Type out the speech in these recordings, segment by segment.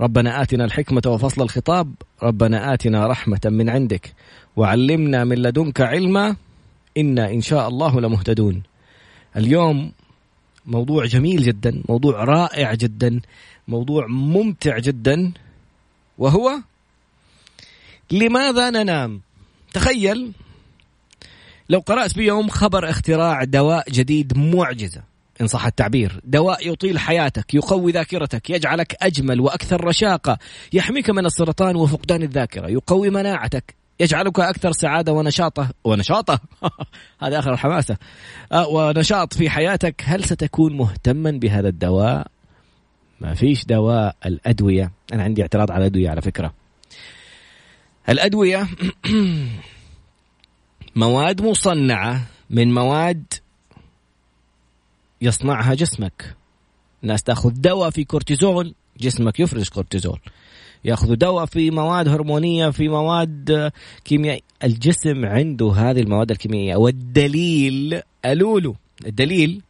ربنا آتنا الحكمة وفصل الخطاب. ربنا آتنا رحمة من عندك. وعلمنا من لدنك علما. إنا إن شاء الله لمهتدون. اليوم موضوع جميل جدا موضوع رائع جدا موضوع ممتع جدا. وهو لماذا ننام؟ تخيل لو قرأت في يوم خبر اختراع دواء جديد معجزة. إن صح التعبير. دواء يطيل حياتك يقوي ذاكرتك يجعلك أجمل وأكثر رشاقة يحميك من السرطان وفقدان الذاكرة يقوي مناعتك يجعلك أكثر سعادة ونشاطة ونشاطة؟ هذا آخر الحماسة. آه، ونشاط في حياتك هل ستكون مهتما بهذا الدواء؟ ما فيش دواء. الأدوية. أنا عندي اعتراض على الأدوية على فكرة. الأدوية مواد مصنعة من مواد يصنعها جسمك. الناس تأخذ دواء في كورتيزول جسمك يفرز كورتيزول. ياخذوا دواء في مواد هرمونية في مواد كيميائية. الجسم عنده هذه المواد الكيميائية والدليل ألولو. الدليل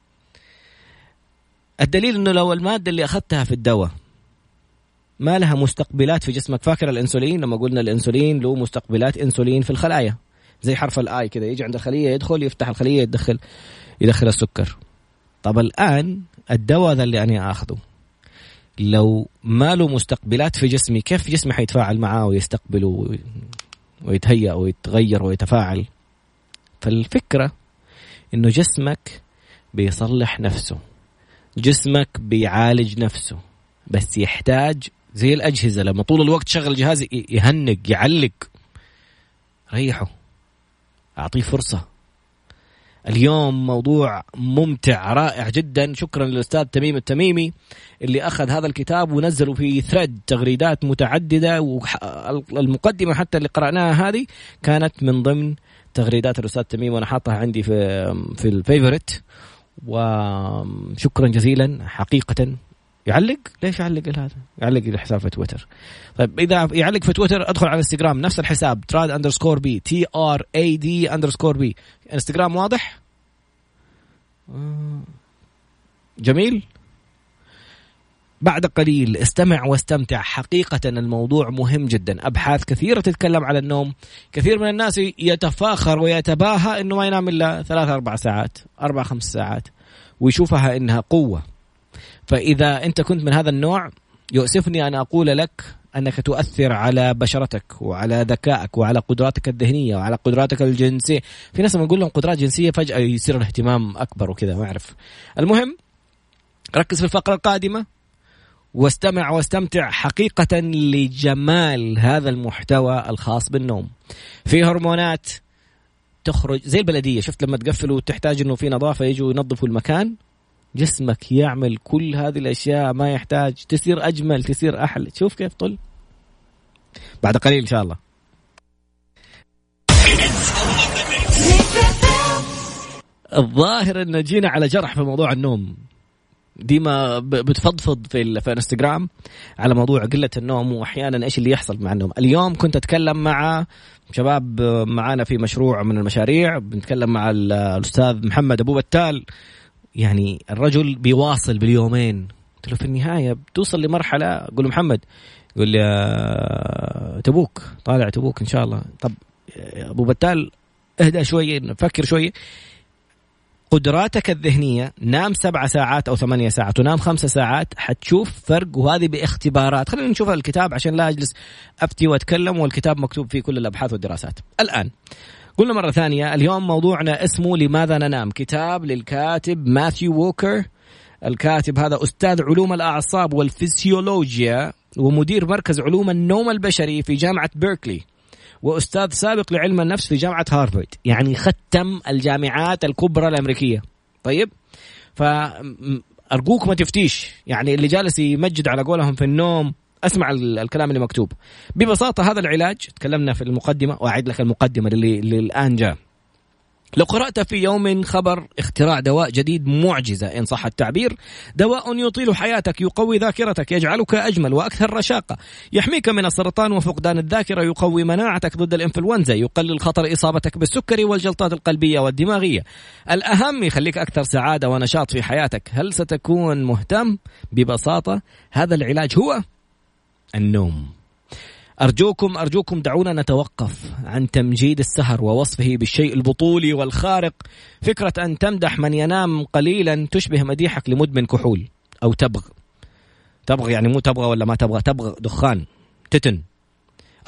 الدليل إنه لو المادة اللي أخذتها في الدواء ما لها مستقبلات في جسمك فاكر الإنسولين؟ لما قلنا الإنسولين له مستقبلات إنسولين في الخلايا. زي حرف ال E كذا يجي عند الخلية يدخل يفتح الخلية يدخل يدخل السكر. طب الآن الدواء ذا اللي أنا آخذه. لو ما له مستقبلات في جسمي كيف جسمي حيتفاعل معاه ويستقبله ويتهيأ ويتغير ويتفاعل؟ فالفكرة إنه جسمك بيصلح نفسه. جسمك بيعالج نفسه. بس يحتاج زي الأجهزة لما طول الوقت شغل جهاز يهنق يعلق. ريحه. أعطيه فرصة. اليوم موضوع ممتع رائع جدا. شكرا للأستاذ تميم التميمي اللي أخذ هذا الكتاب ونزله في thread تغريدات متعددة. والمقدمة حتى اللي قرأناها هذه كانت من ضمن تغريدات الأستاذ تميم وأنا حاطها عندي في في ال favorite وشكرا جزيلا حقيقه يعلق؟ ليش يعلق هذا يعلق الحساب في تويتر طيب إذا يعلق في تويتر أدخل على إنستغرام نفس الحساب طراد underscore B T R A D underscore B إنستغرام واضح؟ جميل. بعد قليل استمع واستمتع. حقيقة الموضوع مهم جدا. أبحاث كثيرة تتكلم على النوم. كثير من الناس يتفاخر ويتباهى أنه ما ينام إلا ثلاث أربع ساعات أربع خمس ساعات ويشوفها إنها قوة. فإذا أنت كنت من هذا النوع يؤسفني أن أقول لك أنك تؤثر على بشرتك وعلى ذكائك وعلى قدراتك الذهنية وعلى قدراتك الجنسية. في ناس لما نقول لهم قدرات جنسية فجأة يصير الاهتمام أكبر وكذا ما أعرف. المهم ركز في الفقرة القادمة واستمع واستمتع حقيقة لجمال هذا المحتوى الخاص بالنوم. في هرمونات تخرج زي البلدية شفت لما تقفل وتحتاج إنه في نظافة يجوا ينظفوا المكان؟ جسمك يعمل كل هذه الأشياء ما يحتاج تصير أجمل تصير أحلى. شوف كيف طل. بعد قليل إن شاء الله. الظاهر إن جينا على جرح في موضوع النوم. ديما بتفضفض في في إنستغرام على موضوع قلة النوم وأحيانا إيش اللي يحصل مع النوم. اليوم كنت أتكلم مع شباب معانا في مشروع من المشاريع. بنتكلم مع الأستاذ محمد أبو بتال. يعني الرجل بيواصل باليومين. قلت له في النهاية بتوصل لمرحلة؟ أقول له محمد. يقول لي تبوك طالع تبوك إن شاء الله. طب أبو بتال اهدى شوية فكر شوية قدراتك الذهنية نام سبع ساعات أو ثمانية ساعات ونام خمسة ساعات حتشوف فرق وهذه باختبارات. خلينا نشوف الكتاب عشان لا أجلس أفتي وأتكلم والكتاب مكتوب فيه كل الأبحاث والدراسات. الآن قلنا مرة ثانية اليوم موضوعنا اسمه لماذا ننام؟ كتاب للكاتب ماثيو ووكر. الكاتب هذا أستاذ علوم الأعصاب والفسيولوجيا ومدير مركز علوم النوم البشري في جامعة بيركلي وأستاذ سابق لعلم النفس في جامعة هارفارد يعني ختم الجامعات الكبرى الأمريكية. طيب؟ فأرجوك ما تفتيش يعني اللي جالس يمجد على قولهم في النوم أسمع الكلام اللي مكتوب. ببساطة هذا العلاج تكلمنا في المقدمة وأعيد لك المقدمة اللي, اللي الان جاء. لو قرأت في يوم خبر اختراع دواء جديد معجزة إن صح التعبير دواء يطيل حياتك يقوي ذاكرتك يجعلك أجمل وأكثر رشاقة. يحميك من السرطان وفقدان الذاكرة يقوي مناعتك ضد الإنفلونزا يقلل خطر إصابتك بالسكري والجلطات القلبية والدماغية. الأهم يخليك أكثر سعادة ونشاط في حياتك. هل ستكون مهتم؟ ببساطة هذا العلاج هو؟ النوم. أرجوكم أرجوكم دعونا نتوقف عن تمجيد السهر ووصفه بالشيء البطولي والخارق. فكرة أن تمدح من ينام قليلا تشبه مديحك لمدمن كحول أو تبغ. تبغ يعني مو تبغى ولا ما تبغى تبغى دخان تتن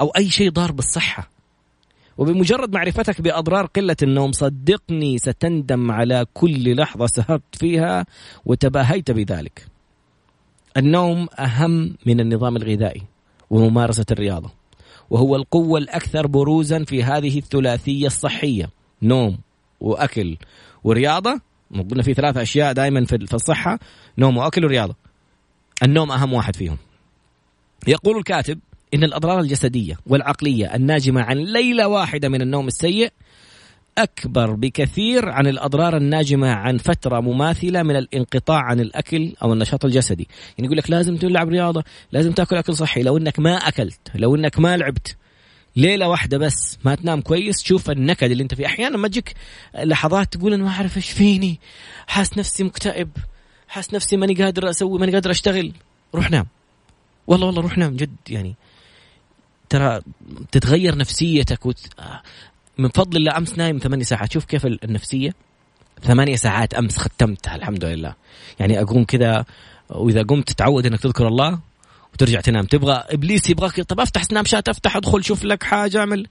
أو أي شيء ضار بالصحة. وبمجرد معرفتك بأضرار قلة النوم صدقني ستندم على كل لحظة سهرت فيها وتباهيت بذلك. النوم أهم من النظام الغذائي وممارسة الرياضة وهو القوة الأكثر بروزا في هذه الثلاثية الصحية نوم وأكل ورياضة. قلنا في ثلاثة أشياء دائما في الصحة نوم وأكل ورياضة. النوم أهم واحد فيهم. يقول الكاتب إن الأضرار الجسدية والعقلية الناجمة عن ليلة واحدة من النوم السيء أكبر بكثير عن الأضرار الناجمة عن فترة مماثلة من الانقطاع عن الأكل أو النشاط الجسدي. يعني يقول لك لازم تلعب رياضة لازم تأكل أكل صحي. لو أنك ما أكلت لو أنك ما لعبت ليلة واحدة بس ما تنام كويس شوف النكد اللي أنت فيه. أحيانا ما تجيك لحظات تقول أنا ما أعرف إيش فيني. حاس نفسي مكتئب. حاس نفسي ماني قادر أسوي ماني قادر أشتغل. روح نام. والله والله روح نام جد يعني. ترى تتغير نفسيتك وت... من فضل الله أمس نايم ثمانية ساعات. شوف كيف النفسية. ثمانية ساعات أمس ختمتها الحمد لله. يعني أقوم كذا وإذا قمت تعود إنك تذكر الله وترجع تنام. تبغى إبليس يبغاك طب أفتح سناب شات أفتح أدخل شوف لك حاجة أعمل.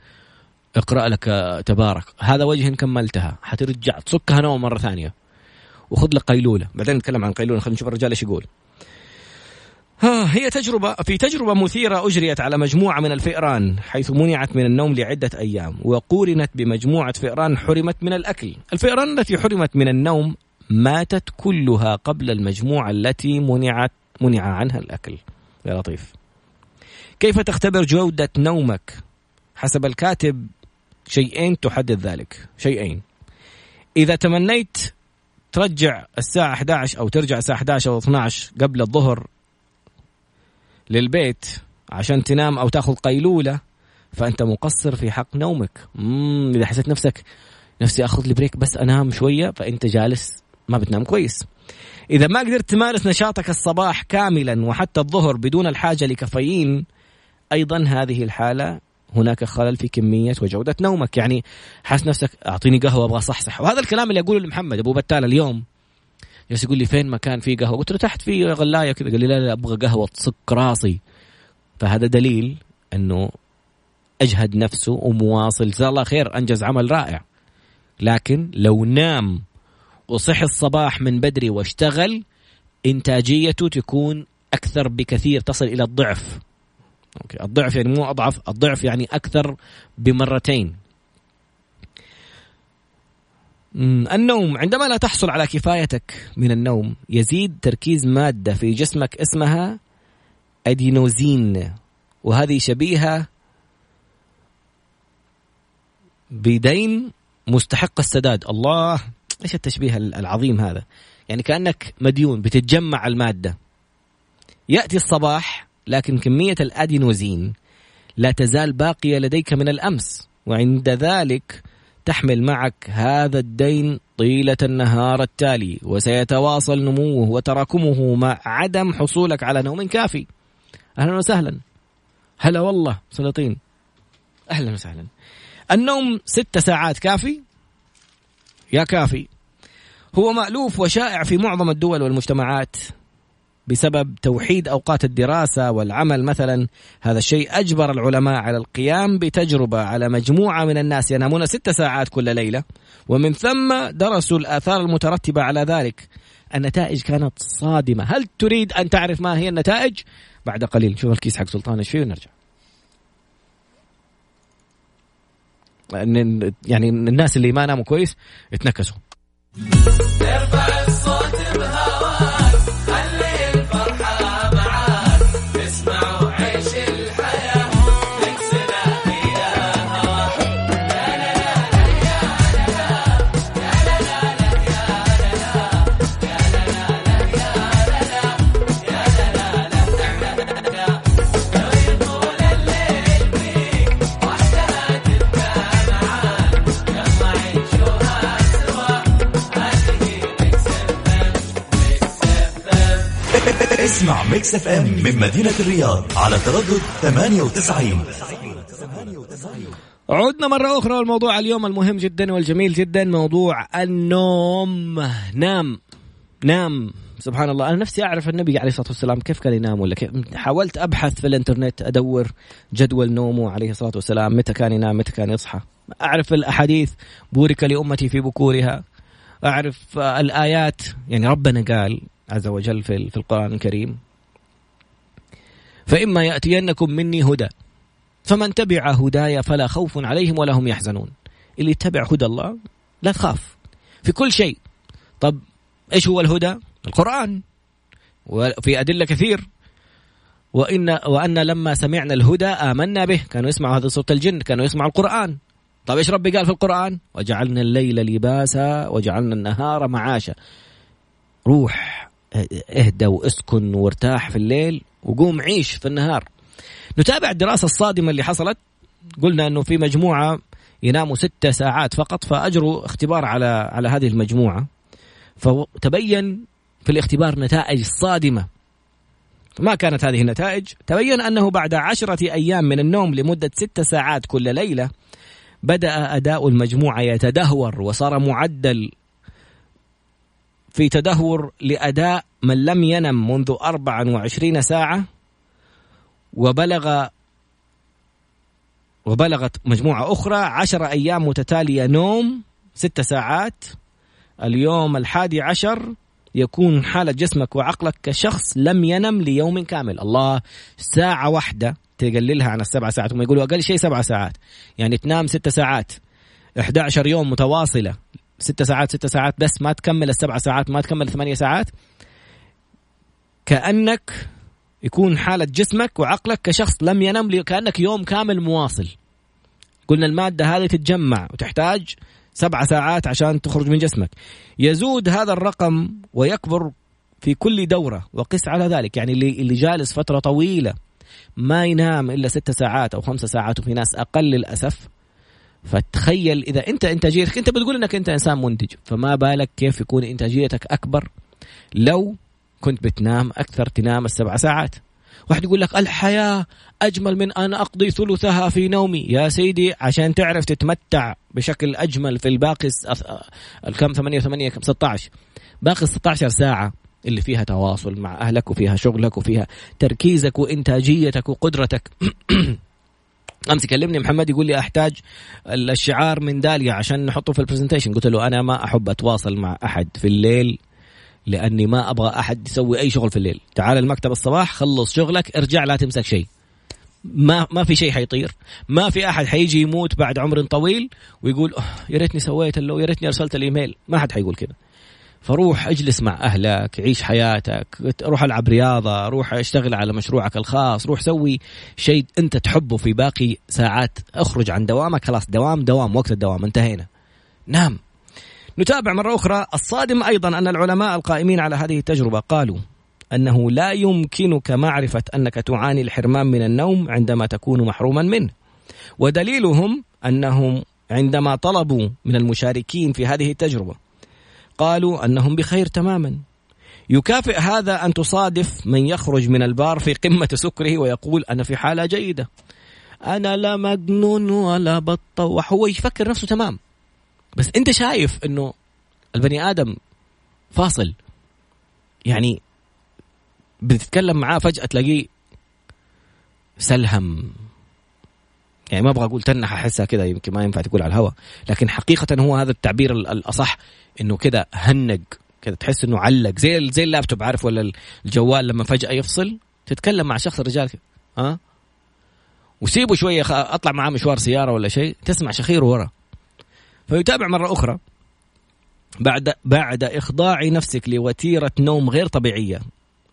اقرأ لك تبارك. هذا وجه كملتها. حترجع تصكها نوم مرة ثانية. وخذ لك قيلولة. بعدين نتكلم عن قيلولة. خلينا نشوف الرجال إيش يقول. هي تجربة في تجربة مثيرة أجريت على مجموعة من الفئران حيث منعت من النوم لعدة أيام وقورنت بمجموعة فئران حرمت من الأكل. الفئران التي حرمت من النوم ماتت كلها قبل المجموعة التي منعت منع عنها الأكل. يا لطيف. كيف تختبر جودة نومك حسب الكاتب؟ شيئين تحدد ذلك. شيئين. إذا تمنيت ترجع الساعة 11 أو ترجع الساعة 11 أو 12 قبل الظهر للبيت عشان تنام أو تأخذ قيلولة فأنت مقصر في حق نومك. مم إذا حسيت نفسك نفسي آخذ لي بريك بس أنام شوية فأنت جالس ما بتنام كويس. إذا ما قدرت تمارس نشاطك الصباح كاملا وحتى الظهر بدون الحاجة لكافيين أيضا هذه الحالة هناك خلل في كمية وجودة نومك. يعني حاس نفسك أعطيني قهوة أبغى صحصح وهذا الكلام اللي اقوله لمحمد أبو بتال اليوم. جالس يقول لي فين مكان فيه قهوة؟ قلت له تحت في غلاية كذا قال لي لا لا أبغى قهوة تصك راسي. فهذا دليل إنه أجهد نفسه ومواصل. جزاه الله خير أنجز عمل رائع. لكن لو نام وصحي الصباح من بدري واشتغل إنتاجيته تكون أكثر بكثير تصل إلى الضعف. أوكي الضعف يعني مو أضعف الضعف يعني أكثر بمرتين. النوم عندما لا تحصل على كفايتك من النوم يزيد تركيز مادة في جسمك اسمها أدينوزين وهذه شبيهة بدين مستحق السداد. الله! إيش التشبيه العظيم هذا؟ يعني كأنك مديون بتتجمع المادة. يأتي الصباح لكن كمية الأدينوزين لا تزال باقية لديك من الأمس وعند ذلك تحمل معك هذا الدين طيلة النهار التالي وسيتواصل نموه وتراكمه مع عدم حصولك على نوم كافي. أهلا وسهلا. هلا والله سلاطين. أهلا وسهلا. النوم ست ساعات كافي؟ يا كافي. هو مألوف وشائع في معظم الدول والمجتمعات. بسبب توحيد أوقات الدراسة والعمل مثلا. هذا الشيء أجبر العلماء على القيام بتجربة على مجموعة من الناس ينامون ست ساعات كل ليلة. ومن ثم درسوا الآثار المترتبة على ذلك. النتائج كانت صادمة. هل تريد أن تعرف ما هي النتائج؟ بعد قليل. نشوف الكيس حق سلطان إيش فيه؟ ونرجع يعني الناس اللي ما ناموا كويس اتنكسوا تسمع Mix FM من مدينة الرياض على تردد 98 عدنا مرة أخرى الموضوع اليوم المهم جدا والجميل جدا موضوع النوم. نام. نام. سبحان الله. أنا نفسي أعرف النبي عليه الصلاة والسلام كيف كان ينام ولا كيف حاولت أبحث في الإنترنت أدور جدول نومه عليه الصلاة والسلام متى كان ينام متى كان يصحى. أعرف الأحاديث بورك لأمتي في بكورها. أعرف الآيات. يعني ربنا قال عز وجل في, في القرآن الكريم. فإما يأتينكم مني هدى فمن تبع هدايا فلا خوف عليهم ولا هم يحزنون. اللي يتبع هدى الله لا تخاف في كل شيء. طب إيش هو الهدى؟ القرآن. وفي أدلة كثير. وإن وأن لما سمعنا الهدى آمنا به كانوا يسمعوا هذا صوت الجن كانوا يسمعوا القرآن. طيب إيش ربي قال في القرآن؟ وجعلنا الليل لباسا وجعلنا النهار معاشا. روح اهدى واسكن وارتاح في الليل وقوم عيش في النهار. نتابع الدراسة الصادمة اللي حصلت. قلنا أنه في مجموعة يناموا ستة ساعات فقط فأجروا اختبار على على هذه المجموعة. فتبين في الاختبار نتائج صادمة. ما كانت هذه النتائج. تبين أنه بعد عشرة أيام من النوم لمدة ستة ساعات كل ليلة بدأ أداء المجموعة يتدهور وصار معدل في تدهور لأداء من لم ينم منذ 24 ساعة وبلغ وبلغت مجموعة أخرى عشر أيام متتالية نوم ست ساعات. اليوم الحادي عشر يكون حالة جسمك وعقلك كشخص لم ينم ليوم كامل. الله ساعة واحدة تقللها عن السبع ساعات. هم يقولوا أقل شيء سبع ساعات. يعني تنام ست ساعات. 11 يوم متواصلة. ست ساعات ست ساعات بس ما تكمل السبع ساعات ما تكمل ثمانية ساعات. كأنك يكون حالة جسمك وعقلك كشخص لم ينم كأنك يوم كامل مواصل. قلنا المادة هذه تتجمع وتحتاج سبع ساعات عشان تخرج من جسمك. يزود هذا الرقم ويكبر في كل دورة وقس على ذلك. يعني اللي, اللي جالس فترة طويلة ما ينام إلا ست ساعات أو خمسة ساعات وفي ناس أقل للأسف فتخيل إذا أنت إنتاجيتك أنت بتقول أنك أنت إنسان منتج فما بالك كيف يكون إنتاجيتك أكبر لو كنت بتنام أكثر تنام السبع ساعات. واحد يقول لك الحياة أجمل من أن أقضي ثلثها في نومي. يا سيدي عشان تعرف تتمتع بشكل أجمل في الباقي الكم 8 8 كم 16 باقي 16 ساعة اللي فيها تواصل مع أهلك وفيها شغلك وفيها تركيزك وإنتاجيتك وقدرتك. أمس كلمني محمد يقول لي أحتاج الشعار من داليا عشان نحطه في البرزنتيشن قلت له أنا ما أحب أتواصل مع أحد في الليل لأني ما أبغى أحد يسوي أي شغل في الليل. تعال المكتب الصباح خلص شغلك ارجع لا تمسك شيء. ما ما في شيء حيطير. ما في أحد حيجي يموت بعد عمر طويل ويقول يا ريتني سويت لو يا ريتني أرسلت الإيميل. ما حد حيقول كذا فروح اجلس مع أهلك عيش حياتك روح ألعب رياضة روح أشتغل على مشروعك الخاص روح سوي شيء أنت تحبه في باقي ساعات اخرج عن دوامك خلاص دوام دوام وقت الدوام انتهينا. نام نتابع مرة أخرى الصادم أيضا أن العلماء القائمين على هذه التجربة قالوا أنه لا يمكنك معرفة أنك تعاني الحرمان من النوم عندما تكون محروما منه. ودليلهم أنهم عندما طلبوا من المشاركين في هذه التجربة قالوا أنهم بخير تماما. يكافئ هذا أن تصادف من يخرج من البار في قمة سكره ويقول أنا في حالة جيدة. أنا لا مجنون ولا بطوح هو يفكر نفسه تمام. بس أنت شايف أنه البني آدم فاصل. يعني بتتكلم معاه فجأة تلاقيه سلهم. يعني ما أبغى أقول تنح أحسها كذا يمكن ما ينفع تقول على الهواء لكن حقيقة هو هذا التعبير الأصح إنه كذا هنق كذا تحس إنه علق زي زي اللابتوب عارف ولا الجوال لما فجأة يفصل تتكلم مع شخص الرجال ها؟ وسيبه شوية أطلع معاه مشوار سيارة ولا شيء تسمع شخيره ورا. فيتابع مرة أخرى بعد بعد إخضاع نفسك لوتيرة نوم غير طبيعية.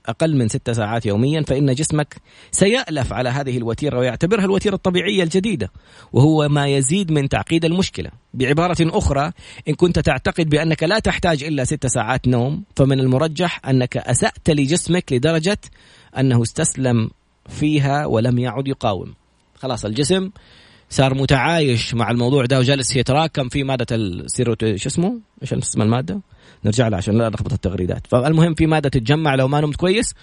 أقل من ستة ساعات يوميا فإن جسمك سيألف على هذه الوتيرة ويعتبرها الوتيرة الطبيعية الجديدة وهو ما يزيد من تعقيد المشكلة بعبارة أخرى إن كنت تعتقد بأنك لا تحتاج إلا ستة ساعات نوم فمن المرجح أنك أسأت لجسمك لدرجة أنه استسلم فيها ولم يعد يقاوم خلاص الجسم صار متعايش مع الموضوع ده وجالس يتراكم في مادة السيروت شو اسمه؟ إيش اسم المادة؟ نرجع لها عشان لا نلخبط التغريدات. فالمهم في مادة تتجمع لو ما نمت كويس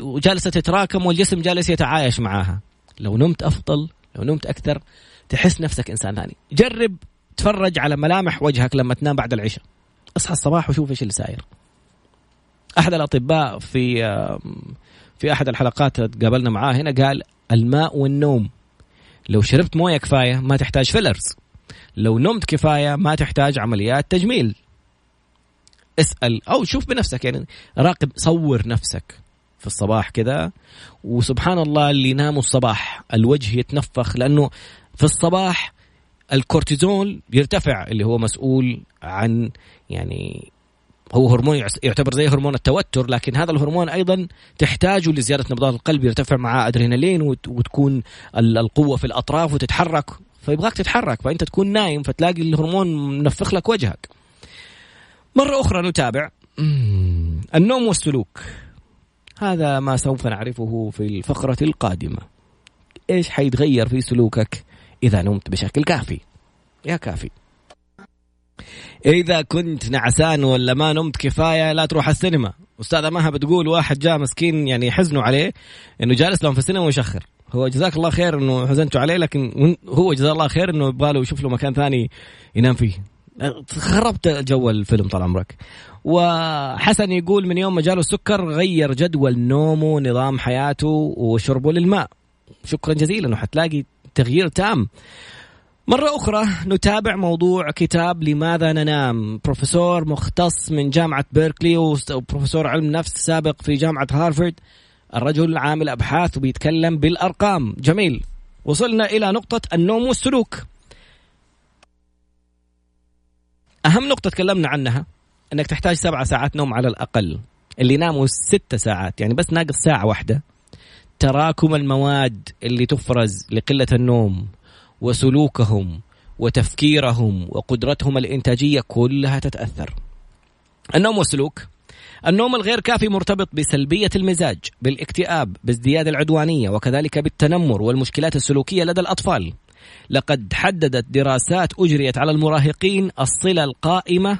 وجالسة تتراكم والجسم جالس يتعايش معاها. لو نمت أفضل لو نمت أكثر تحس نفسك إنسان ثاني. جرب تفرج على ملامح وجهك لما تنام بعد العشاء. اصحى الصباح وشوف إيش اللي ساير. أحد الأطباء في في أحد الحلقات قابلنا معاه هنا قال الماء والنوم. لو شربت موية كفاية ما تحتاج فيلرز لو نمت كفاية ما تحتاج عمليات تجميل. اسأل أو شوف بنفسك يعني. راقب صور نفسك في الصباح كذا وسبحان الله اللي يناموا الصباح الوجه يتنفخ لأنه في الصباح الكورتيزول يرتفع اللي هو مسؤول عن يعني هو هرمون يعتبر زي هرمون التوتر لكن هذا الهرمون أيضا تحتاجه لزيادة نبضات القلب يرتفع معاه أدرينالين وتكون القوة في الأطراف وتتحرك. فيبغاك تتحرك فأنت تكون نايم فتلاقي الهرمون منفخ لك وجهك. مرة أخرى نتابع. النوم والسلوك. هذا ما سوف نعرفه في الفقرة القادمة. إيش حيتغير في سلوكك إذا نمت بشكل كافي؟ يا كافي. إذا كنت نعسان ولا ما نمت كفاية لا تروح السينما. أستاذة مها بتقول واحد جاء مسكين يعني يحزنوا عليه إنه جالس لهم في السينما ويشخر. هو جزاك الله خير إنه حزنتوا عليه لكن هو جزاه الله خير إنه يبغى له يشوف له مكان ثاني ينام فيه. خربت جو الفيلم طال عمرك. وحسن يقول من يوم ما جاله السكر غير جدول نومه نظام حياته وشربه للماء. شكرا جزيلا وحتلاقي تغيير تام. مرة أخرى نتابع موضوع كتاب لماذا ننام. بروفيسور مختص من جامعة بيركلي وبروفيسور علم نفس سابق في جامعة هارفرد. الرجل عامل أبحاث وبيتكلم بالأرقام. جميل. وصلنا إلى نقطة النوم والسلوك. أهم نقطة تكلمنا عنها إنك تحتاج سبعة ساعات نوم على الأقل اللي ناموا ست ساعات يعني بس ناقص ساعة واحدة تراكم المواد اللي تفرز لقلة النوم وسلوكهم وتفكيرهم وقدرتهم الإنتاجية كلها تتأثر. النوم والسلوك النوم الغير كافي مرتبط بسلبية المزاج، بالاكتئاب، بازدياد العدوانية وكذلك بالتنمر والمشكلات السلوكية لدى الأطفال. لقد حددت دراسات أجريت على المراهقين الصلة القائمة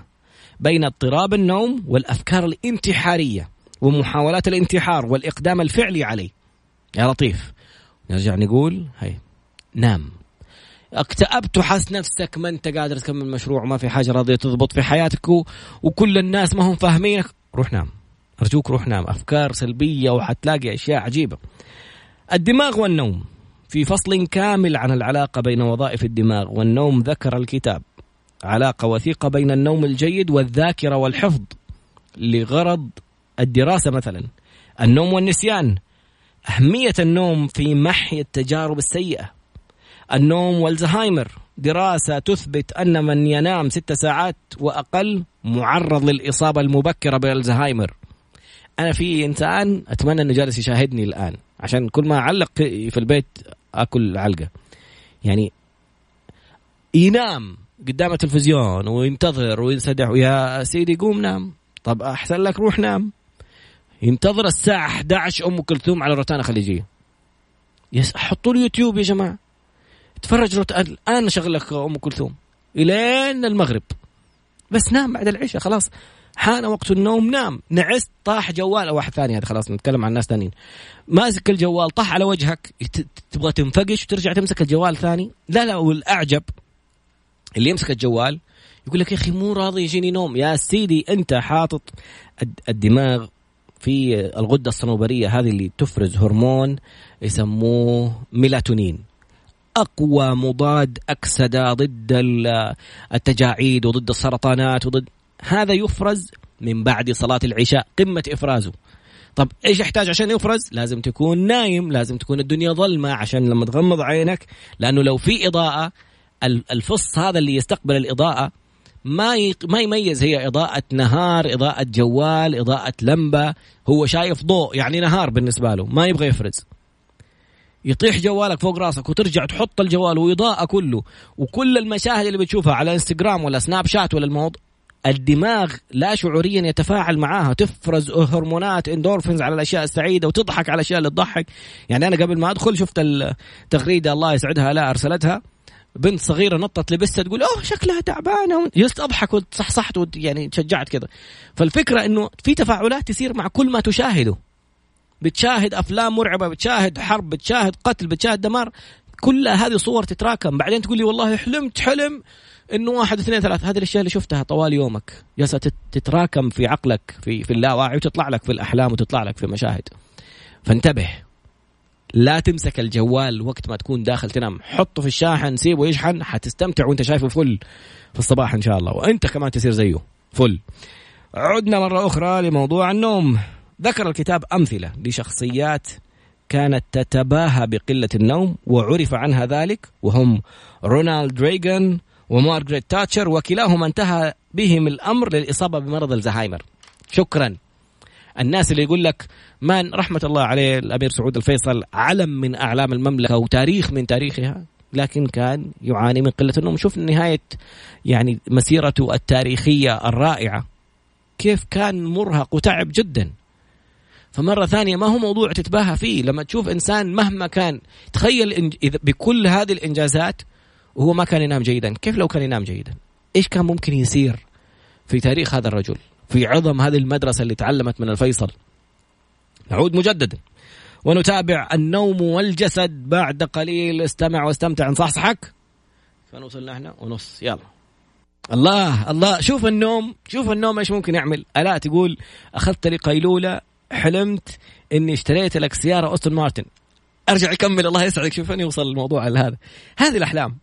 بين اضطراب النوم والأفكار الانتحارية ومحاولات الانتحار والإقدام الفعلي عليه. يا لطيف. نرجع نقول هي نام. اكتئبت وحس نفسك ما أنت قادر تكمل مشروع وما في حاجة راضية تضبط في حياتك وكل الناس ما هم فاهمينك. روح نام. أرجوك روح نام. أفكار سلبية وحتلاقي أشياء عجيبة. الدماغ والنوم. في فصل كامل عن العلاقة بين وظائف الدماغ والنوم ذكر الكتاب. علاقة وثيقة بين النوم الجيد والذاكرة والحفظ لغرض الدراسة مثلا. النوم والنسيان أهمية النوم في محي التجارب السيئة. النوم والزهايمر دراسة تثبت أن من ينام ست ساعات وأقل معرض للإصابة المبكرة بالزهايمر. أنا في إنسان أتمنى أنه جالس يشاهدني الآن. عشان كل ما أعلق في البيت اكل علقة. يعني ينام قدام التلفزيون وينتظر وينسدح. يا سيدي قوم نام. طب أحسن لك روح نام. ينتظر الساعة 11 أم كلثوم على روتانا خليجية. yes حطوا له يوتيوب يا جماعة. تفرج روت... الآن اشغل لك أم كلثوم. إلين المغرب. بس نام بعد العشاء خلاص. حان وقت النوم نام. نعست طاح جوال. واحد ثاني هذا خلاص نتكلم عن ناس ثانيين. ماسك الجوال طاح على وجهك تبغى تنفقش وترجع تمسك الجوال ثاني. لا لا والأعجب اللي يمسك الجوال يقول لك يا أخي مو راضي يجيني نوم. يا سيدي أنت حاطط الدماغ في الغدة الصنوبرية هذه اللي تفرز هرمون يسموه ميلاتونين. أقوى مضاد أكسدة ضد التجاعيد وضد السرطانات وضد هذا يفرز من بعد صلاة العشاء قمة إفرازه طب إيش يحتاج عشان يفرز؟ لازم تكون نايم، لازم تكون الدنيا ظلمة عشان لما تغمض عينك لأنه لو في إضاءة الفص هذا اللي يستقبل الإضاءة ما ما يميز هي إضاءة نهار، إضاءة جوال، إضاءة لمبة، هو شايف ضوء يعني نهار بالنسبة له، ما يبغى يفرز. يطيح جوالك فوق راسك وترجع تحط الجوال وإضاءة كله وكل المشاهد اللي بتشوفها على انستغرام ولا سناب شات ولا الموضوع الدماغ لا شعوريا يتفاعل معاها تفرز هرمونات اندورفينز على الأشياء السعيدة وتضحك على الأشياء اللي تضحك. يعني أنا قبل ما أدخل شفت التغريده الله يسعدها لا أرسلتها. بنت صغيرة نطت لبستها تقول أوه شكلها تعبانة. جلست أضحك وصحصحت يعني تشجعت كذا فالفكرة إنه في تفاعلات تصير مع كل ما تشاهده. بتشاهد أفلام مرعبة بتشاهد حرب بتشاهد قتل بتشاهد دمار. كل هذه صور تتراكم. بعدين تقول لي والله حلمت حلم إنه واحد اثنين ثلاث هذه الأشياء اللي شفتها طوال يومك. جالسه تتراكم في عقلك في في اللاواعي وتطلع لك في الأحلام وتطلع لك في مشاهد فانتبه. لا تمسك الجوال وقت ما تكون داخل تنام. حطه في الشاحن سيبه يشحن. حتستمتع وأنت شايفه فل في الصباح إن شاء الله. وأنت كمان تصير زيه. فل. عدنا مرة أخرى لموضوع النوم. ذكر الكتاب أمثلة لشخصيات كانت تتباهى بقلة النوم وعرف عنها ذلك وهم رونالد ريغان ومارغريت تاتشر وكلاهما انتهى بهم الأمر للإصابة بمرض الزهايمر. شكرا. الناس اللي يقول لك مان رحمة الله عليه الأمير سعود الفيصل علم من أعلام المملكة وتاريخ من تاريخها لكن كان يعاني من قلة النوم. شوف نهاية يعني مسيرته التاريخية الرائعة. كيف كان مرهق وتعب جدا. فمرة ثانية ما هو موضوع تتباهى فيه. لما تشوف إنسان مهما كان تخيل إذا بكل هذه الإنجازات وهو ما كان ينام جيدا. كيف لو كان ينام جيدا؟ إيش كان ممكن يصير في تاريخ هذا الرجل؟ في عظم هذه المدرسة اللي تعلمت من الفيصل. نعود مجددا. ونتابع النوم والجسد. بعد قليل استمع واستمتع. نصحصحك. فنوصل نحن ونص. يلا. الله الله. شوف النوم. شوف النوم إيش ممكن يعمل. ألا تقول أخذت لي قيلوله حلمت إني اشتريت لك سيارة اوستن مارتن. أرجع أكمل. الله يسعدك. شوف فين يوصل الموضوع على هذا. هذه الأحلام.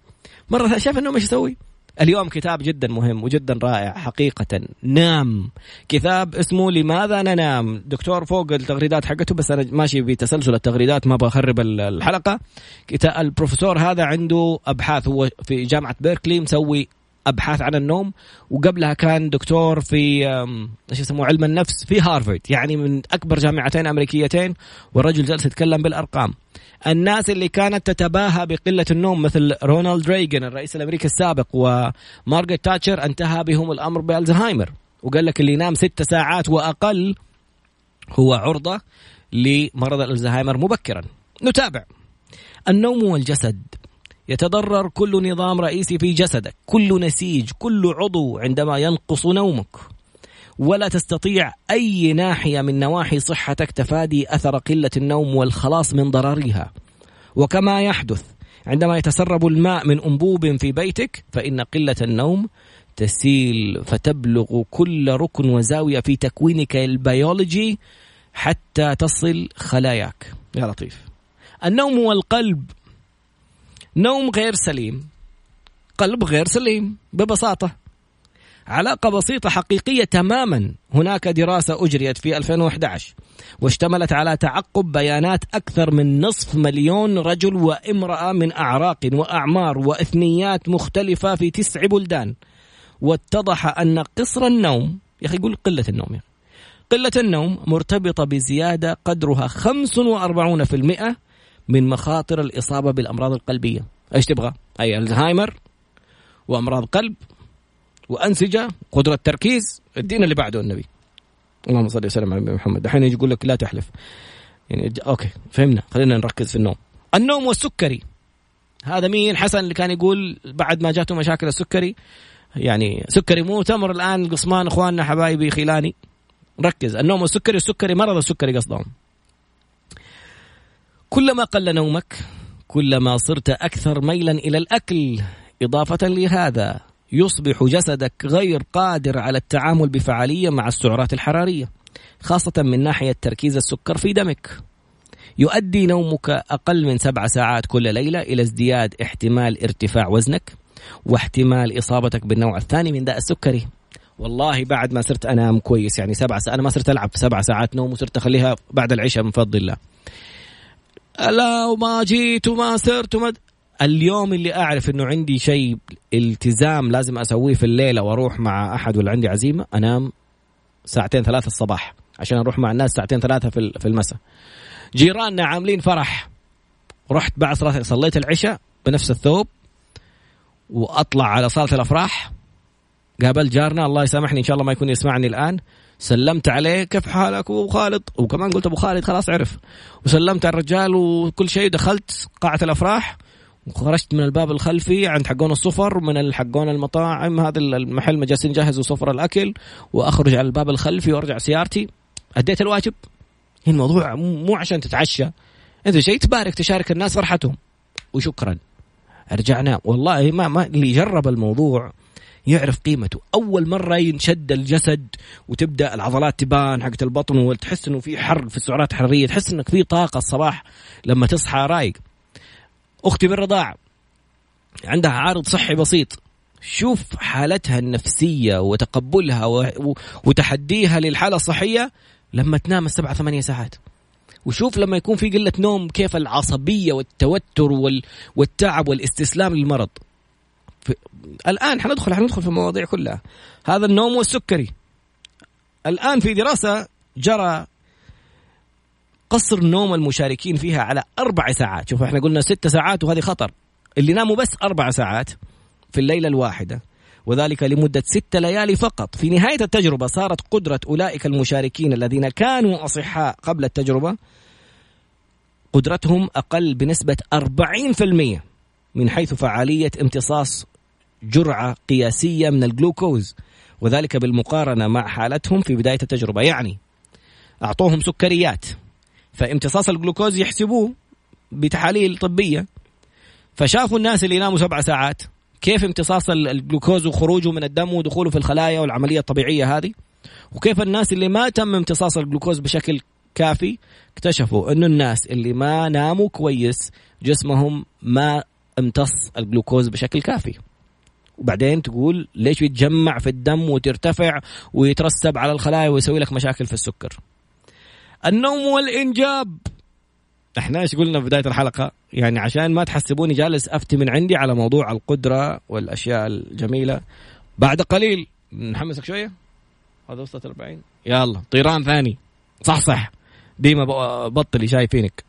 مرة شايف النوم إيش يسوي؟ اليوم كتاب جدا مهم وجدا رائع حقيقة. نام. كتاب اسمه لماذا ننام دكتور فوق التغريدات حقته بس أنا ماشي بتسلسل التغريدات ما بخرب الحلقة. البروفيسور هذا عنده أبحاث. هو في جامعة بيركلي مسوي أبحاث عن النوم وقبلها كان دكتور في إيش يسموه علم النفس في هارفرد يعني من أكبر جامعتين أمريكيتين والرجل جالس يتكلم بالأرقام. الناس اللي كانت تتباهى بقلة النوم مثل رونالد ريغن الرئيس الأمريكي السابق ومارغريت تاتشر انتهى بهم الأمر بألزهايمر. وقال لك اللي ينام ست ساعات وأقل هو عرضة لمرض الزهايمر مبكرا. نتابع. النوم والجسد. يتضرر كل نظام رئيسي في جسدك كل نسيج كل عضو عندما ينقص نومك. ولا تستطيع أي ناحية من نواحي صحتك تفادي أثر قلة النوم والخلاص من ضررها. وكما يحدث عندما يتسرب الماء من أنبوب في بيتك فإن قلة النوم تسيل فتبلغ كل ركن وزاوية في تكوينك البيولوجي حتى تصل خلاياك. يا لطيف. النوم والقلب نوم غير سليم. قلب غير سليم ببساطة. علاقة بسيطة حقيقية تماما. هناك دراسة أجريت في 2011 واشتملت على تعقب بيانات أكثر من نصف مليون رجل وامرأة من أعراق وأعمار وإثنيات مختلفة في تسع بلدان. واتضح أن قصر النوم يا أخي يقول قلة النوم يا قلة النوم مرتبطة بزيادة قدرها 45% من مخاطر الإصابة بالأمراض القلبية. إيش تبغى؟ أي ألزهايمر وأمراض قلب وأنسجة قدرة تركيز الدين اللي بعده النبي. اللهم صل وسلم على محمد. دحين يجي يقول لك لا تحلف. يعني okay فهمنا. خلينا نركز في النوم. النوم والسكري. هذا مين حسن اللي كان يقول بعد ما جاته مشاكل السكري يعني سكري مو تمر الآن قصمان إخواننا حبايبي خلاني ركز. النوم والسكري السكري مرض السكري قصدهم. كلما قل نومك كلما صرت أكثر ميلا إلى الأكل إضافة لهذا يصبح جسدك غير قادر على التعامل بفعالية مع السعرات الحرارية خاصة من ناحية تركيز السكر في دمك. يؤدي نومك أقل من سبع ساعات كل ليلة إلى ازدياد احتمال ارتفاع وزنك واحتمال إصابتك بالنوع الثاني من داء السكري. والله بعد ما صرت أنام كويس يعني سبع ساعات أنا ما صرت ألعب سبع ساعات نوم وصرت أخليها بعد العشاء من فضل الله. لا وما جيت وما صرت وما اليوم اللي أعرف إنه عندي شيء التزام لازم أسويه في الليلة وأروح مع أحد ولا عندي عزيمة أنام ساعتين ثلاثة الصباح عشان أروح مع الناس ساعتين ثلاثة في في المساء. جيراننا عاملين فرح. رحت بعد صلاة صليت العشاء بنفس الثوب وأطلع على صالة الأفراح. قابلت جارنا الله يسامحني إن شاء الله ما يكون يسمعني الآن. سلمت عليه كيف حالك أبو خالد؟ وكمان قلت أبو خالد خلاص عرف. وسلمت على الرجال وكل شيء دخلت قاعة الأفراح وخرجت من الباب الخلفي عند حقون الصفر من حقون المطاعم هذا المحل جالسين يجهزوا صفر الأكل وأخرج على الباب الخلفي وأرجع سيارتي. أديت الواجب. الموضوع مو عشان تتعشى. إنت جاي تبارك تشارك الناس فرحتهم. وشكرا. رجعنا. والله ما, ما اللي جرب الموضوع يعرف قيمته. أول مرة ينشد الجسد وتبدأ العضلات تبان حقت البطن وتحس إنه في حر في السعرات الحراريه تحس إنك في طاقة الصباح لما تصحى رايق. أختي بالرضاعة عندها عارض صحي بسيط. شوف حالتها النفسية وتقبلها وتحديها للحالة الصحية لما تنام السبعة ثمانية ساعات. وشوف لما يكون في قلة نوم كيف العصبية والتوتر وال... والتعب والاستسلام للمرض. في... الآن حندخل حندخل في المواضيع كلها. هذا النوم والسكري الآن في دراسة جرى قصر نوم المشاركين فيها على أربع ساعات. شوف إحنا قلنا ست ساعات وهذه خطر. اللي ناموا بس أربع ساعات في الليلة الواحدة. وذلك لمدة ست ليالي فقط. في نهاية التجربة صارت قدرة أولئك المشاركين الذين كانوا أصحاء قبل التجربة قدرتهم أقل بنسبة 40% من حيث فعالية امتصاص جرعة قياسية من الجلوكوز وذلك بالمقارنة مع حالتهم في بداية التجربة. يعني أعطوهم سكريات فامتصاص الجلوكوز يحسبوه بتحاليل طبية. فشافوا الناس اللي يناموا سبع ساعات كيف امتصاص الجلوكوز وخروجه من الدم ودخوله في الخلايا والعملية الطبيعية هذه وكيف الناس اللي ما تم امتصاص الجلوكوز بشكل كافي اكتشفوا انه الناس اللي ما ناموا كويس جسمهم ما امتص الجلوكوز بشكل كافي. وبعدين تقول ليش يتجمع في الدم وترتفع ويترسب على الخلايا ويسوي لك مشاكل في السكر. النوم والإنجاب. إحنا إيش قلنا في بداية الحلقة؟ يعني عشان ما تحسبوني جالس أفتي من عندي على موضوع القدرة والأشياء الجميلة. بعد قليل. نحمسك شوية؟ هذا وصلت 40 يلا. طيران ثاني. صح صح ديما بطلي شايفينك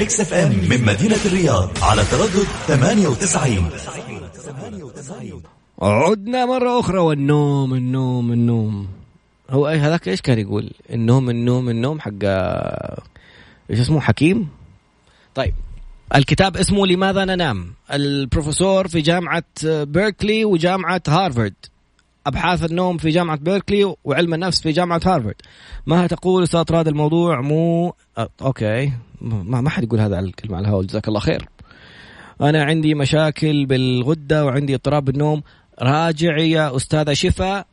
Mix FM من مدينة الرياض على تردد 98 عدنا مرة أخرى والنوم النوم النوم. هو هذاك إيش كان يقول؟ النوم النوم النوم حق إيش اسمه؟ حكيم؟ طيب الكتاب اسمه لماذا ننام؟ البروفيسور في جامعة بيركلي وجامعة هارفارد أبحاث النوم في جامعة بيركلي وعلم النفس في جامعة هارفارد ما تقول أستاذ راد الموضوع؟ مو أوكي. ما ما حد يقول هذا على الكلمة على الهواء جزاك الله خير. أنا عندي مشاكل بالغدة وعندي اضطراب بالنوم. راجع يا أستاذة شفا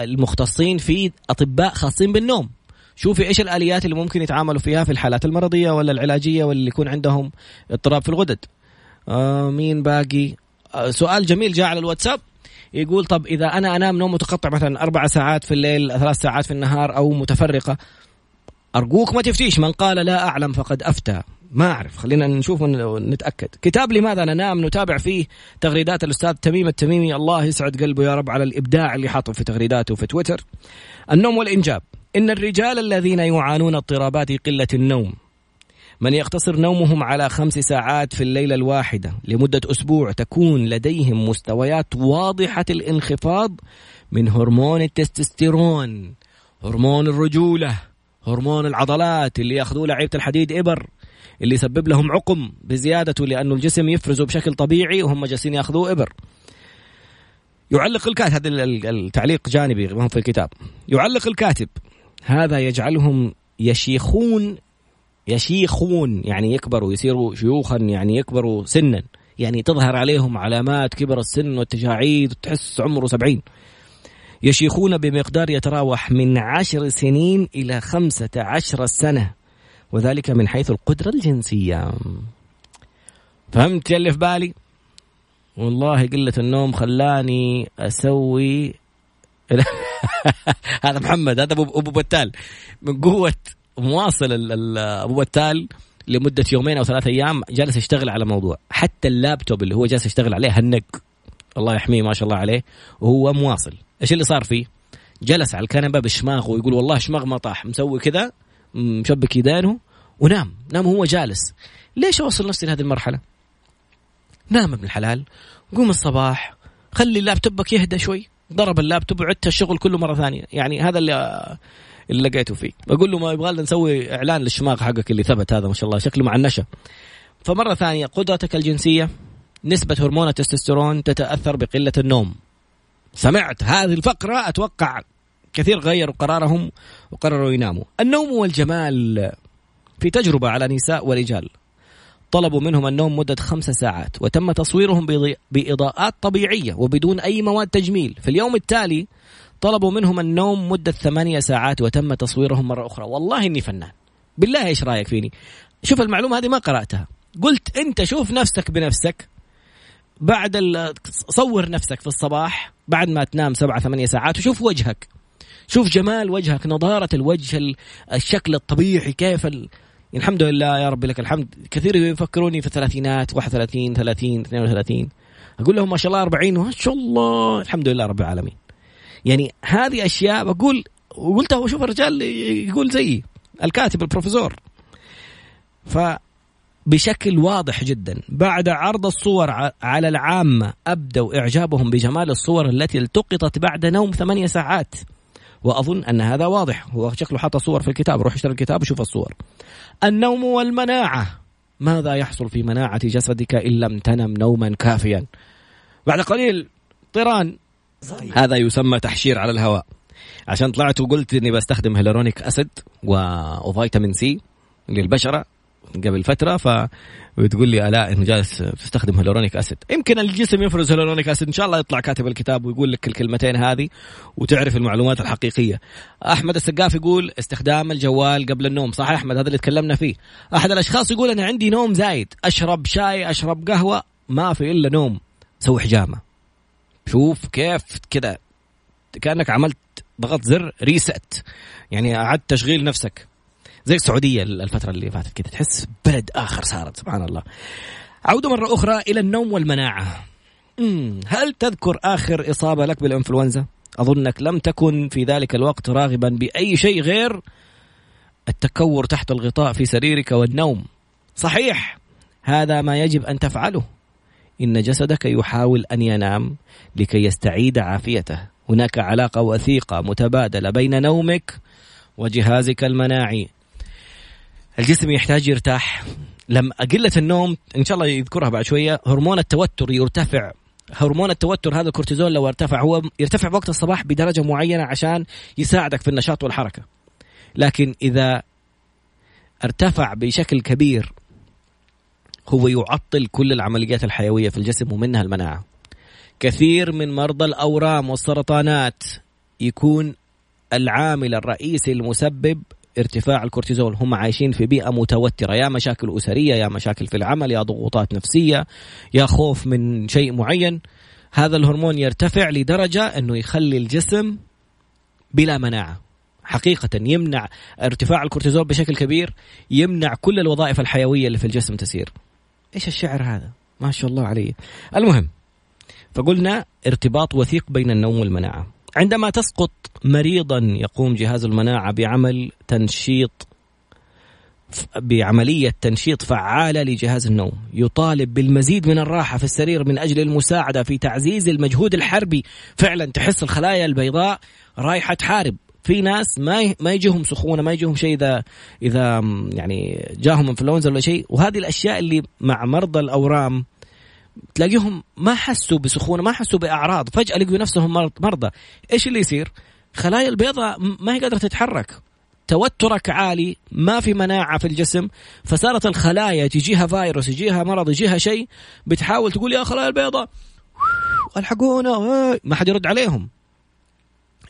المختصين في أطباء خاصين بالنوم. شوفي إيش الآليات اللي ممكن يتعاملوا فيها في الحالات المرضية ولا العلاجية واللي يكون عندهم اضطراب في الغدد. آه مين باقي. آه سؤال جميل جاء على الواتساب. يقول طب إذا أنا أنام نوم متقطع مثلا أربع ساعات في الليل ثلاث ساعات في النهار أو متفرقة أرجوك ما تفتيش من قال لا أعلم فقد أفتى. ما أعرف خلينا نشوف ونتأكد. كتاب لماذا؟ ننام نتابع فيه تغريدات الأستاذ تميم التميمي. الله يسعد قلبه يا رب على الإبداع اللي حاطه في تغريداته في تويتر. النوم والإنجاب. إن الرجال الذين يعانون اضطرابات قلة النوم. من يقتصر نومهم على خمس ساعات في الليلة الواحدة لمدة أسبوع تكون لديهم مستويات واضحة الانخفاض من هرمون التستوستيرون هرمون الرجولة. هرمون العضلات اللي ياخذوه لعيبة الحديد إبر اللي يسبب لهم عقم بزيادته لأنه الجسم يفرزه بشكل طبيعي وهم جالسين ياخذوه إبر. يعلق الكاتب هذا التعليق جانبي ما هو في الكتاب. يعلق الكاتب هذا يجعلهم يشيخون يشيخون يعني يكبروا يصيروا شيوخا يعني يكبروا سنا. يعني تظهر عليهم علامات كبر السن والتجاعيد وتحس عمره سبعين. يشيخون بمقدار يتراوح من عشر سنين إلى خمسة عشر سنة وذلك من حيث القدرة الجنسية. فهمت اللي في بالي؟ والله قلة النوم خلاني أسوي هذا محمد هذا أبو بتال. من قوة مواصل أبو بتال لمدة يومين أو ثلاثة أيام جالس يشتغل على موضوع. حتى اللابتوب اللي هو جالس يشتغل عليه هنق. الله يحميه ما شاء الله عليه وهو مواصل. إيش اللي صار فيه؟ جلس على الكنبة بشماغه ويقول والله شماغ ما طاح مسوي كذا مشبك يدينه ونام نام وهو جالس. ليش أوصل نفسي لهذه المرحلة؟ نام ابن الحلال قوم الصباح خلي اللابتوبك يهدى شوي. ضرب اللابتوب وعدت الشغل كله مرة ثانية. يعني هذا اللي اللي لقيته فيه. بقول له ما يبغى لنا نسوي إعلان للشماغ حقك اللي ثبت هذا ما شاء الله شكله مع النشا. فمرة ثانية قدرتك الجنسية نسبة هرمون التستوستيرون تتأثر بقلة النوم. سمعت هذه الفقرة أتوقع كثير غيروا قرارهم وقرروا يناموا. النوم والجمال في تجربة على نساء ورجال. طلبوا منهم النوم مدة خمس ساعات وتم تصويرهم بإضاءات طبيعية وبدون أي مواد تجميل. في اليوم التالي طلبوا منهم النوم مدة ثمانية ساعات وتم تصويرهم مرة أخرى. والله إني فنان. بالله إيش رأيك فيني؟ شوف المعلومة هذه ما قرأتها. قلت أنت شوف نفسك بنفسك. بعد صور نفسك في الصباح بعد ما تنام سبعة ثمانية ساعات وشوف وجهك. شوف جمال وجهك نضارة الوجه الشكل الطبيعي كيف ال... الحمد لله يا رب لك الحمد. كثير يفكروني في الثلاثينات 31 30 32 أقول لهم ما شاء الله 40 ما شاء الله الحمد لله رب العالمين. يعني هذه أشياء بقول وقلتها وشوف الرجال يقول زيي الكاتب البروفيسور. ف بشكل واضح جدا. بعد عرض الصور على العامة أبدوا إعجابهم بجمال الصور التي التقطت بعد نوم ثمانية ساعات. وأظن أن هذا واضح. هو شكله حاط صور في الكتاب. روح اشتري الكتاب وشوف الصور. النوم والمناعة. ماذا يحصل في مناعة جسدك إن لم تنم نوما كافيا؟ بعد قليل طيران. هذا يسمى تحشير على الهواء. عشان طلعت وقلت إني بستخدم hyaluronic acid و vitamin C للبشرة. قبل فترة ف وتقول لي الاء إنه جالس تستخدم hyaluronic acid. يمكن الجسم يفرز hyaluronic acid إن شاء الله يطلع كاتب الكتاب ويقول لك الكلمتين هذه وتعرف المعلومات الحقيقية. أحمد السقاف يقول استخدام الجوال قبل النوم. صح أحمد هذا اللي تكلمنا فيه. أحد الأشخاص يقول أنا عندي نوم زايد أشرب شاي أشرب قهوة ما في إلا نوم سوي حجامة. شوف كيف كذا كأنك عملت ضغط زر ريست يعني اعدت تشغيل نفسك. زي السعودية الفترة اللي فاتت كذا تحس بلد آخر صارت سبحان الله. عودة مرة أخرى إلى النوم والمناعة. هل تذكر آخر إصابة لك بالإنفلونزا؟ أظنك لم تكن في ذلك الوقت راغبا بأي شيء غير التكور تحت الغطاء في سريرك والنوم. صحيح هذا ما يجب أن تفعله. إن جسدك يحاول أن ينام لكي يستعيد عافيته. هناك علاقة وثيقة متبادلة بين نومك وجهازك المناعي. الجسم يحتاج يرتاح. لما قلة النوم إن شاء الله يذكرها بعد شوية هرمون التوتر يرتفع. هرمون التوتر هذا الكورتيزول لو ارتفع هو يرتفع وقت الصباح بدرجة معينة عشان يساعدك في النشاط والحركة. لكن إذا ارتفع بشكل كبير هو يعطل كل العمليات الحيوية في الجسم ومنها المناعة. كثير من مرضى الأورام والسرطانات يكون العامل الرئيسي المسبب ارتفاع الكورتيزول هم عايشين في بيئة متوترة. يا مشاكل أسرية يا مشاكل في العمل يا ضغوطات نفسية يا خوف من شيء معين. هذا الهرمون يرتفع لدرجة أنه يخلي الجسم بلا مناعة. حقيقة يمنع ارتفاع الكورتيزول بشكل كبير يمنع كل الوظائف الحيوية اللي في الجسم تسير. إيش الشعر هذا؟ ما شاء الله عليه. المهم فقلنا ارتباط وثيق بين النوم والمناعة. عندما تسقط مريضا يقوم جهاز المناعة بعمل تنشيط بعملية تنشيط فعالة لجهاز النوم. يطالب بالمزيد من الراحة في السرير من أجل المساعدة في تعزيز المجهود الحربي. فعلا تحس الخلايا البيضاء رايحة تحارب. في ناس ما ما يجيهم سخونة ما يجيهم شيء إذا إذا يعني جاهم إنفلونزا ولا شيء. وهذه الأشياء اللي مع مرضى الأورام تلاقيهم ما حسوا بسخونة ما حسوا بأعراض فجأة لقوا نفسهم مرضى. إيش اللي يصير؟ خلايا البيضاء ما هي قادرة تتحرك. توترك عالي ما في مناعة في الجسم فصارت الخلايا تجيها فيروس يجيها مرض يجيها شيء بتحاول تقول يا خلايا البيضاء ألحقونا. ما حد يرد عليهم.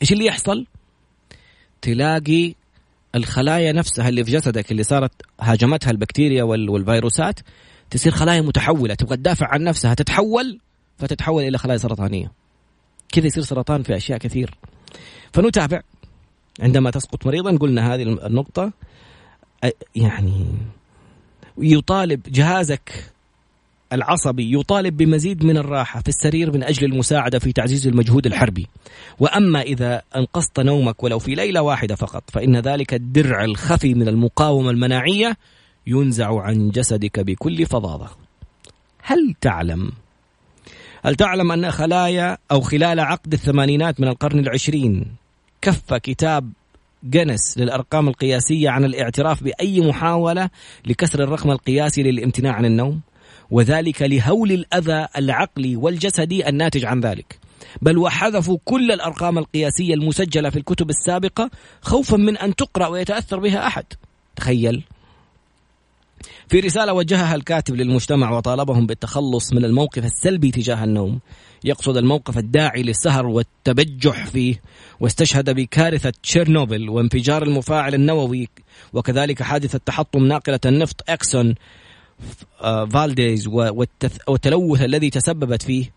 إيش اللي يحصل؟ تلاقي الخلايا نفسها اللي في جسدك اللي صارت هاجمتها البكتيريا والفيروسات تصير خلايا متحولة تبغى تدافع عن نفسها تتحول فتتحول إلى خلايا سرطانية. كذا يصير سرطان في أشياء كثير. فنتابع. عندما تسقط مريضا قلنا هذه النقطة يعني يطالب جهازك العصبي يطالب بمزيد من الراحة في السرير من أجل المساعدة في تعزيز المجهود الحربي. وأما إذا أنقصت نومك ولو في ليلة واحدة فقط فإن ذلك الدرع الخفي من المقاومة المناعية ينزع عن جسدك بكل فظاظة. هل تعلم؟ هل تعلم أن خلايا أو خلال عقد الثمانينات من القرن العشرين كف كتاب جنس للأرقام القياسية عن الاعتراف بأي محاولة لكسر الرقم القياسي للامتناع عن النوم؟ وذلك لهول الأذى العقلي والجسدي الناتج عن ذلك. بل وحذفوا كل الأرقام القياسية المسجلة في الكتب السابقة خوفا من أن تقرأ ويتأثر بها أحد. تخيل. في رسالة وجهها الكاتب للمجتمع وطالبهم بالتخلص من الموقف السلبي تجاه النوم. يقصد الموقف الداعي للسهر والتبجح فيه واستشهد بكارثة تشيرنوبل وانفجار المفاعل النووي وكذلك حادثة تحطم ناقلة النفط إكسون آه، فالديز والتلوث الذي تسببت فيه.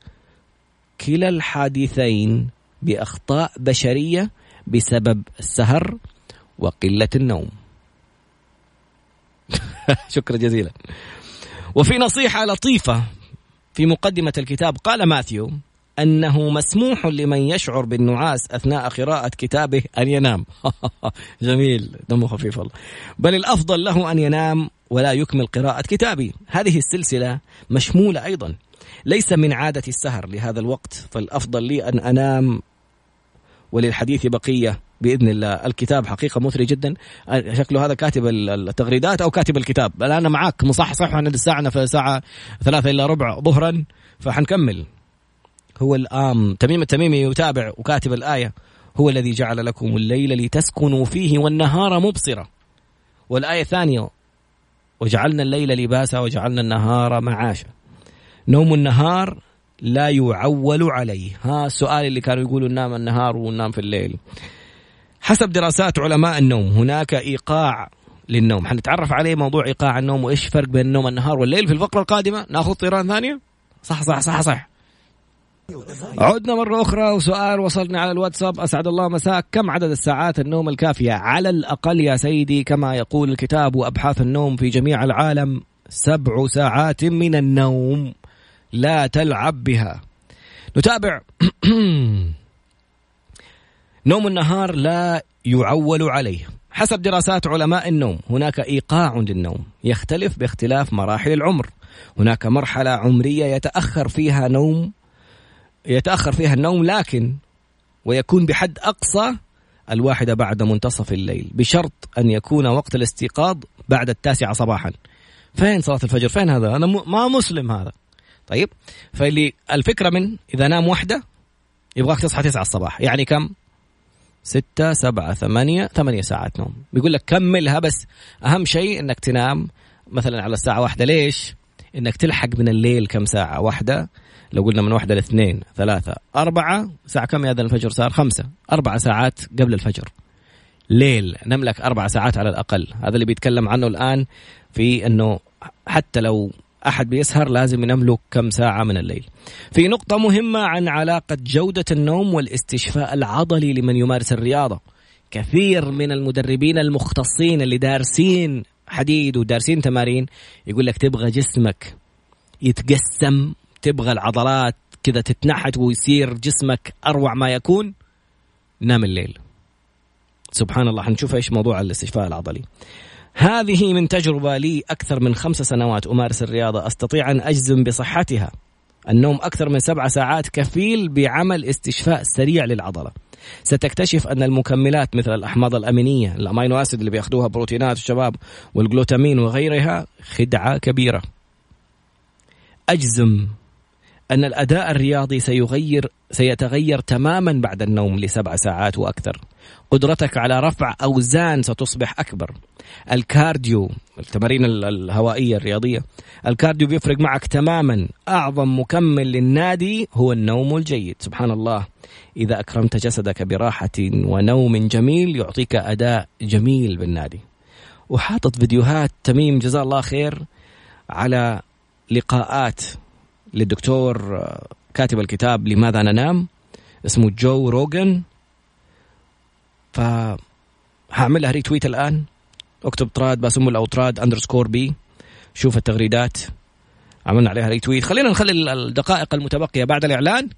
كلا الحادثين بأخطاء بشرية بسبب السهر وقلة النوم. شكرا جزيلا. وفي نصيحة لطيفة في مقدمة الكتاب قال ماثيو أنه مسموح لمن يشعر بالنعاس أثناء قراءة كتابه أن ينام. جميل. دمه خفيف والله. بل الأفضل له أن ينام ولا يكمل قراءة كتابي هذه السلسلة مشمولة أيضا. ليس من عادة السهر لهذا الوقت فالأفضل لي أن أنام وللحديث بقية بإذن الله. الكتاب حقيقة مثري جدا. شكله هذا كاتب التغريدات أو كاتب الكتاب. أنا معاك. مصحصح. إحنا الساعة في الساعة ثلاثة الا ربع ظهرا. فحنكمل. هو الآم تميم التميمي يتابع وكاتب الآية. هو الذي جعل لكم الليل لتسكنوا فيه والنهار مبصرة والآية الثانية. وجعلنا الليل لباسا وجعلنا النهار معاشا. نوم النهار لا يعول عليه. ها السؤال اللي كانوا يقولوا ننام النهار وننام في الليل. حسب دراسات علماء النوم هناك إيقاع للنوم. حنتعرف عليه موضوع إيقاع النوم وإيش فرق بين النوم النهار والليل في الفقرة القادمة. ناخذ طيران ثانية؟ صح صح صح صح. عدنا مرة أخرى وسؤال وصلنا على الواتساب. أسعد الله مساك. كم عدد الساعات النوم الكافية؟ على الأقل يا سيدي كما يقول الكتاب وأبحاث النوم في جميع العالم سبع ساعات من النوم. لا تلعب بها. نتابع. نوم النهار لا يعول عليه. حسب دراسات علماء النوم هناك إيقاع للنوم يختلف باختلاف مراحل العمر. هناك مرحلة عمرية يتأخر فيها نوم يتأخر فيها النوم لكن ويكون بحد أقصى الواحده بعد منتصف الليل بشرط أن يكون وقت الاستيقاظ بعد التاسعة صباحا. فين صلاة الفجر؟ فين هذا؟ أنا ما مسلم هذا. طيب. فاللي الفكرة من إذا نام وحده يبغاك تصحى 9 الصباح. يعني كم؟ ستة سبعة ثمانية ثمانية ساعات نوم. بيقول لك كملها بس. أهم شيء أنك تنام مثلا على الساعة واحدة. ليش؟ أنك تلحق من الليل كم ساعة؟ واحدة. لو قلنا من واحدة لاثنين ثلاثة أربعة ساعة كم يأذن الفجر صار؟ خمسة. أربع ساعات قبل الفجر. ليل. نملك أربع ساعات على الأقل. هذا اللي بيتكلم عنه الآن في أنه حتى لو أحد بيسهر لازم ينام له كم ساعة من الليل. في نقطة مهمة عن علاقة جودة النوم والاستشفاء العضلي لمن يمارس الرياضة. كثير من المدربين المختصين اللي دارسين حديد ودارسين تمارين يقول لك تبغى جسمك يتقسم تبغى العضلات كذا تتنحت ويصير جسمك أروع ما يكون نام الليل. سبحان الله حنشوف إيش موضوع الاستشفاء العضلي. هذه من تجربة لي أكثر من خمس سنوات أمارس الرياضة. أستطيع أن أجزم بصحتها. النوم أكثر من سبع ساعات كفيل بعمل استشفاء سريع للعضلة. ستكتشف أن المكملات مثل الأحماض الأمينية الأمينو أسيد اللي بيأخذوها بروتينات الشباب والجلوتامين وغيرها خدعة كبيرة. أجزم أن الأداء الرياضي سيغير سيتغير تماما بعد النوم لسبع ساعات وأكثر. قدرتك على رفع أوزان ستصبح أكبر. ال cardio التمارين الهوائية الرياضية ال cardio بيفرق معك تماما. أعظم مكمل للنادي هو النوم الجيد. سبحان الله. إذا أكرمت جسدك براحة ونوم جميل يعطيك أداء جميل بالنادي. وحاطط فيديوهات تميم. جزاه الله خير. على لقاءات. للدكتور آه، كاتب الكتاب لماذا ننام اسمه جو روجن ف هعملها retweet الآن. اكتب طراد باسم أو طراد underscore B شوف التغريدات. عملنا عليها retweet خلينا نخلي الدقائق المتبقية بعد الإعلان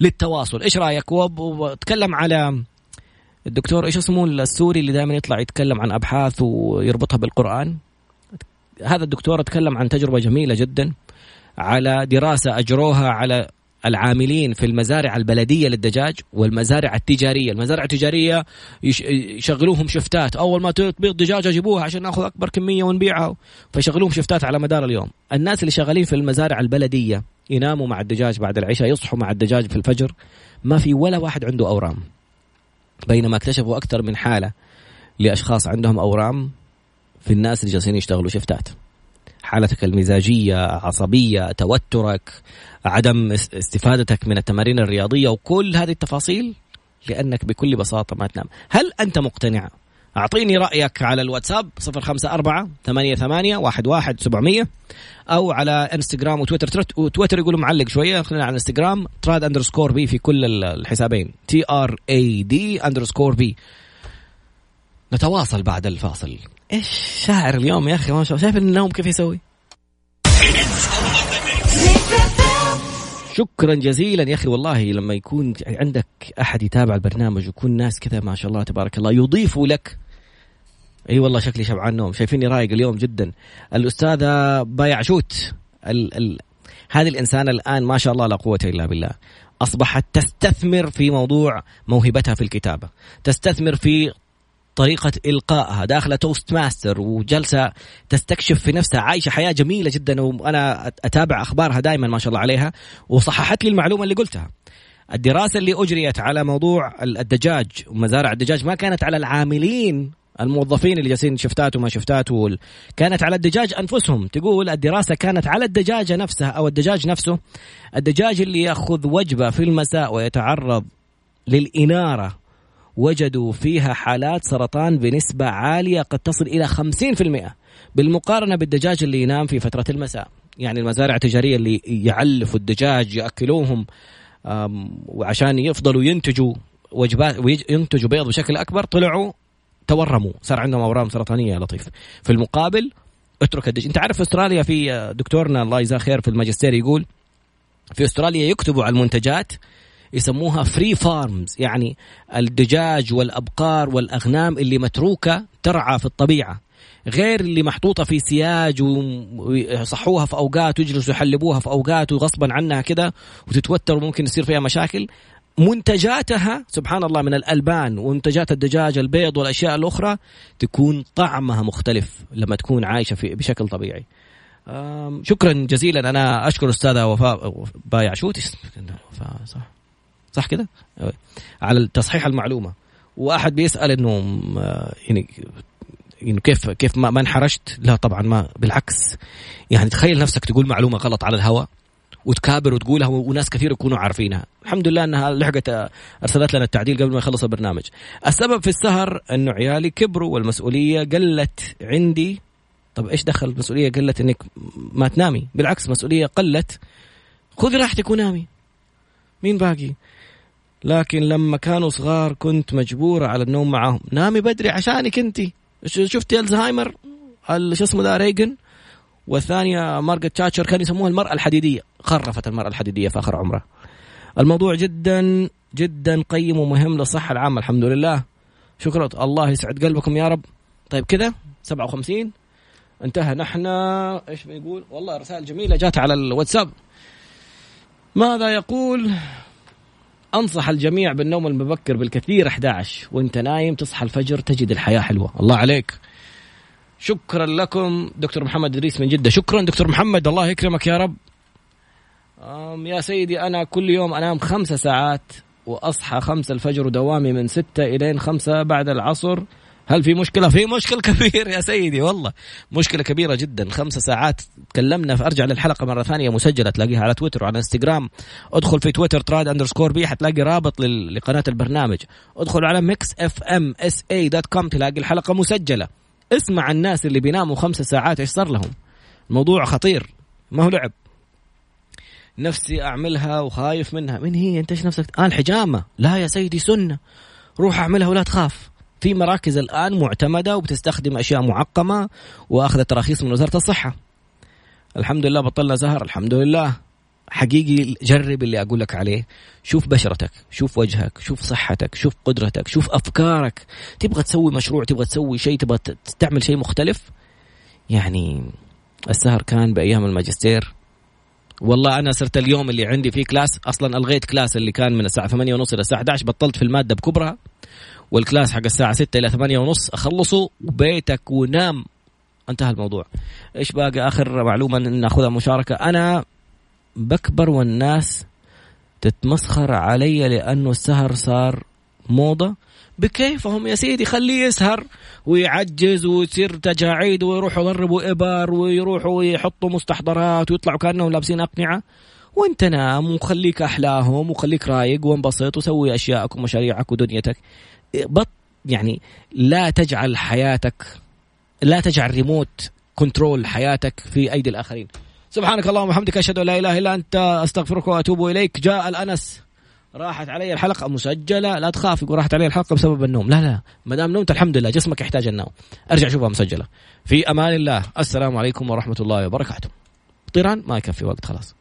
للتواصل. إيش رأيك؟ وتكلم على الدكتور إيش اسمه السوري اللي دائما يطلع يتكلم عن أبحاث ويربطها بالقرآن؟ هذا الدكتور تكلم عن تجربة جميلة جدا. على دراسة أجروها على العاملين في المزارع البلدية للدجاج والمزارع التجارية. المزارع التجارية يشغلوهم شفتات. أول ما تبيض دجاجة جيبوها عشان ناخذ أكبر كمية ونبيعها. فيشغلوهم شفتات على مدار اليوم. الناس اللي شغالين في المزارع البلدية يناموا مع الدجاج بعد العشاء يصحوا مع الدجاج في الفجر. ما في ولا واحد عنده أورام. بينما اكتشفوا أكثر من حالة لأشخاص عندهم أورام في الناس اللي جالسين يشتغلوا شفتات. حالتك المزاجية عصبية توترك عدم استفادتك من التمارين الرياضية وكل هذه التفاصيل لأنك بكل بساطة ما تنام. هل أنت مقتنع؟ أعطيني رأيك على الواتساب صفر خمسة أربعة ثمانية ثمانية واحد واحد سبعمية أو على إنستغرام وتويتر. وتويتر يقولوا معلق شوية خلينا على إنستغرام طراد underscore B في كل الحسابين. T R A D underscore B نتواصل بعد الفاصل. إيش شاعر اليوم يا أخي؟ ما شاء الله. شايف النوم كيف يسوي؟ شكرا جزيلا يا أخي. والله لما يكون عندك أحد يتابع البرنامج ويكون ناس كذا ما شاء الله تبارك الله يضيفوا لك. أي والله شكلي شبعان نوم. شايفيني رايق اليوم جدا. الأستاذة بايعشوت ال ال هذه الإنسانة الآن ما شاء الله لا قوة إلا بالله. أصبحت تستثمر في موضوع موهبتها في الكتابة. تستثمر في طريقة إلقائها داخلة Toastmasters وجلسة تستكشف في نفسها. عايشة حياة جميلة جدا وأنا أتابع أخبارها دائما ما شاء الله عليها. وصححت لي المعلومة اللي قلتها. الدراسة اللي أجريت على موضوع الدجاج ومزارع الدجاج ما كانت على العاملين الموظفين اللي جالسين شفتات وما شفتات وال... كانت على الدجاج أنفسهم. تقول الدراسة كانت على الدجاجه نفسها أو الدجاج نفسه. الدجاج اللي يأخذ وجبة في المساء ويتعرض للإنارة وجدوا فيها حالات سرطان بنسبة عالية قد تصل إلى 50% بالمقارنة بالدجاج اللي ينام في فترة المساء. يعني المزارع التجارية اللي يعلفوا الدجاج يأكلوهم وعشان يفضلوا ينتجوا وجبات وينتجوا بيض بشكل أكبر طلعوا تورموا. صار عندهم أورام سرطانية يا لطيف. في المقابل اترك الدجاج انت عارف في أستراليا في دكتورنا الله يجزاه خير في الماجستير يقول في أستراليا يكتبوا على المنتجات يسموها free farms يعني الدجاج والأبقار والأغنام اللي متروكة ترعى في الطبيعة. غير اللي محطوطة في سياج ويصحوها في أوقات ويجلسوا يحلبوها في أوقات وغصبا عنها كذا وتتوتر وممكن يصير فيها مشاكل. منتجاتها سبحان الله من الألبان ومنتجات الدجاج البيض والأشياء الأخرى تكون طعمها مختلف لما تكون عايشة في بشكل طبيعي. شكرا جزيلا. أنا أشكر أستاذة وفاء بايع شو؟ وفاء صح. صح كده؟ على تصحيح المعلومة. وأحد بيسأل إنه يعني يعني كيف كيف ما, ما انحرجت؟ لا طبعا ما بالعكس. يعني تخيل نفسك تقول معلومة غلط على الهواء وتكابر وتقولها وناس كثير يكونوا عارفينها. الحمد لله إنها لحقت أرسلت لنا التعديل قبل ما يخلص البرنامج. السبب في السهر إنه عيالي كبروا والمسؤولية قلت عندي. طب إيش دخل المسؤولية قلت إنك ما تنامي؟ بالعكس مسؤولية قلت خذي راحتك ونامي. مين باقي؟ لكن لما كانوا صغار كنت مجبورة على النوم معهم نامي بدري عشانك انت شفتي ألزهايمر؟ شو اسمه ريغان والثانية مارغريت تاتشر كانوا يسموها المرأة الحديدية. خرفت المرأة الحديدية في آخر عمرها الموضوع جدا جدا قيم ومهم للصحة العامة الحمد لله. شكرا. الله يسعد قلبكم يا رب. طيب كذا 57 انتهى. نحن إيش بنقول؟ والله رسائل جميلة جات على الواتساب. ماذا يقول أنصح الجميع بالنوم المبكر بالكثير 11 وأنت نايم تصحى الفجر تجد الحياة حلوة. الله عليك. شكرا لكم دكتور محمد إدريس من جدة. شكرا دكتور محمد. الله يكرمك يا رب. يا سيدي أنا كل يوم أنام خمسة ساعات وأصحى خمسة الفجر ودوامي من ستة إلين خمسة بعد العصر. هل في مشكلة؟ في مشكلة كبير يا سيدي والله. مشكلة كبيرة جدا. خمسة ساعات تكلمنا. فارجع للحلقة مرة ثانية مسجلة تلاقيها على تويتر وعلى إنستغرام. ادخل في تويتر تراد underscore بي حتلاقي رابط لقناة البرنامج. ادخل على Mix FM SA dot com تلاقي الحلقة مسجلة. اسمع الناس اللي بيناموا خمسة ساعات إيش صار لهم؟ الموضوع خطير. ما هو لعب. نفسي أعملها وخايف منها. من هي؟ أنت إيش نفسك؟ آه الحجامة. لا يا سيدي سنة. روح أعملها ولا تخاف. في مراكز الآن معتمدة وبتستخدم أشياء معقمة وأخذت تراخيص من وزارة الصحة. الحمد لله بطلنا سهر الحمد لله. حقيقي جرب اللي أقول لك عليه. شوف بشرتك شوف وجهك شوف صحتك شوف قدرتك شوف أفكارك. تبغى تسوي مشروع تبغى تسوي شيء تبغى تعمل شيء مختلف؟ يعني السهر كان بأيام الماجستير. والله أنا صرت اليوم اللي عندي فيه class أصلا ألغيت class اللي كان من الساعة 8 ونص إلى الساعة 11 بطلت في المادة بكبرها. وال class حق الساعة 6 إلى 8 ونص. أخلصه وبيتك ونام. انتهى الموضوع. إيش باقي؟ آخر معلومة نأخذها مشاركة. أنا بكبر والناس تتمسخر علي لأنه السهر صار موضة. بكيفهم يا سيدي خليه يسهر ويعجز ويصير تجاعيد ويروحوا يضربوا إبر ويروحوا يحطوا مستحضرات ويطلعوا كأنهم لابسين أقنعة. وانت نام وخليك أحلاهم وخليك رايق وانبسط وسوي اشيائك ومشاريعك ودنيتك. بط يعني لا تجعل حياتك لا تجعل ريموت كنترول حياتك في أيدي الآخرين. سبحانك اللهم وبحمدك أشهد أن لا إله إلا أنت أستغفرك وأتوب إليك. جاء الأنس راحت علي الحلقة مسجلة لا تخاف يقول راحت علي الحلقة بسبب النوم. لا لا ما دام نمت الحمد لله جسمك يحتاج النوم. أرجع شوفها مسجلة. في أمان الله. السلام عليكم ورحمة الله وبركاته. طيران؟ ما يكفي وقت خلاص.